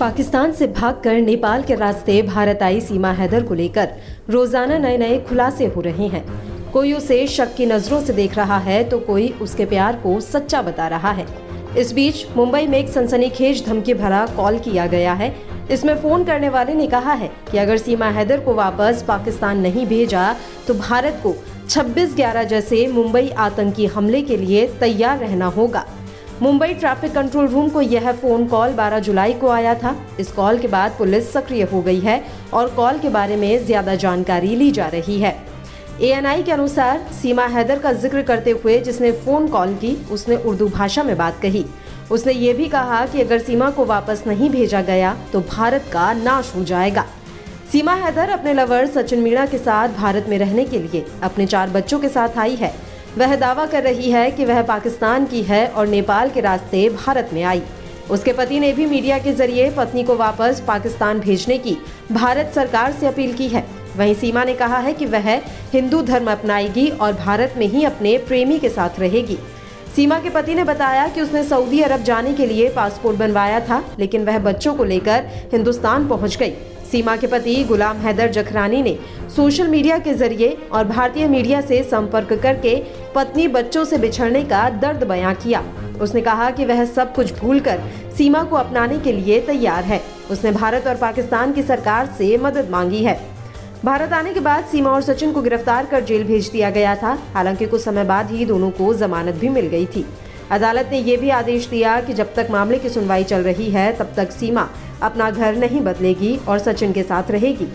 पाकिस्तान से भागकर नेपाल के रास्ते भारत आई सीमा हैदर को लेकर रोज़ाना नए नए खुलासे हो रहे हैं। कोई उसे शक की नज़रों से देख रहा है तो कोई उसके प्यार को सच्चा बता रहा है। इस बीच मुंबई में एक सनसनीखेज धमकी भरा कॉल किया गया है। इसमें फ़ोन करने वाले ने कहा है कि अगर सीमा हैदर को वापस पाकिस्तान नहीं भेजा तो भारत को 26/11 जैसे मुंबई आतंकी हमले के लिए तैयार रहना होगा। मुंबई ट्रैफ़िक कंट्रोल रूम को यह फ़ोन कॉल 12 जुलाई को आया था। इस कॉल के बाद पुलिस सक्रिय हो गई है और कॉल के बारे में ज़्यादा जानकारी ली जा रही है। एएनआई के अनुसार सीमा हैदर का ज़िक्र करते हुए जिसने फ़ोन कॉल की, उसने उर्दू भाषा में बात कही। उसने ये भी कहा कि अगर सीमा को वापस नहीं भेजा गया तो भारत का नाश हो जाएगा। सीमा हैदर अपने लवर सचिन मीणा के साथ भारत में रहने के लिए अपने चार बच्चों के साथ आई है। वह दावा कर रही है कि वह पाकिस्तान की है और नेपाल के रास्ते भारत में आई। उसके पति ने भी मीडिया के ज़रिए पत्नी को वापस पाकिस्तान भेजने की भारत सरकार से अपील की है। वहीं सीमा ने कहा है कि वह हिंदू धर्म अपनाएगी और भारत में ही अपने प्रेमी के साथ रहेगी। सीमा के पति ने बताया कि उसने सऊदी अरब जाने के लिए पासपोर्ट बनवाया था, लेकिन वह बच्चों को लेकर हिंदुस्तान पहुँच गई। सीमा के पति गुलाम हैदर जखरानी ने सोशल मीडिया के ज़रिए और भारतीय मीडिया से संपर्क करके पत्नी बच्चों से बिछड़ने का दर्द बयां किया। उसने कहा कि वह सब कुछ भूलकर सीमा को अपनाने के लिए तैयार है। उसने भारत और पाकिस्तान की सरकार से मदद मांगी है। भारत आने के बाद सीमा और सचिन को गिरफ़्तार कर जेल भेज दिया गया था। हालाँकि कुछ समय बाद ही दोनों को जमानत भी मिल गई थी। अदालत ने यह भी आदेश दिया कि जब तक मामले की सुनवाई चल रही है, तब तक सीमा अपना घर नहीं बदलेगी और सचिन के साथ रहेगी।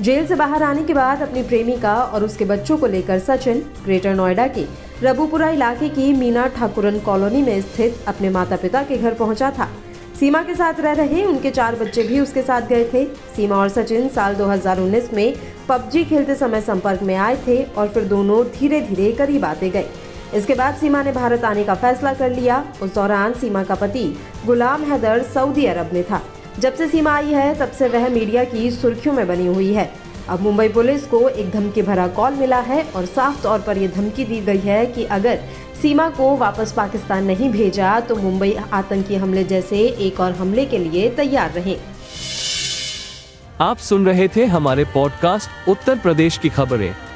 जेल से बाहर आने के बाद अपनी प्रेमिका और उसके बच्चों को लेकर सचिन, ग्रेटर नोएडा के रबुपुरा इलाके की मीना ठाकुरन कॉलोनी में स्थित अपने माता पिता के घर पहुँचा था। सीमा के साथ रह रहे उनके चार बच्चे भी उसके साथ गए थे। सीमा और सचिन साल 2019 में पबजी खेलते समय संपर्क में आए थे और फिर दोनों धीरे धीरे करीब आते गए। इसके बाद सीमा ने भारत आने का फैसला कर लिया। उस दौरान सीमा का पति गुलाम हैदर सऊदी अरब में था। जब से सीमा आई है, तब से वह मीडिया की सुर्खियों में बनी हुई है। अब मुंबई पुलिस को एक धमकी भरा कॉल मिला है और साफ़ तौर पर यह धमकी दी गई है कि अगर सीमा को वापस पाकिस्तान नहीं भेजा तो मुंबई आतंकी हमले जैसे एक और हमले के लिए तैयार रहे। आप सुन रहे थे हमारे पॉडकास्ट उत्तर प्रदेश की खबरें।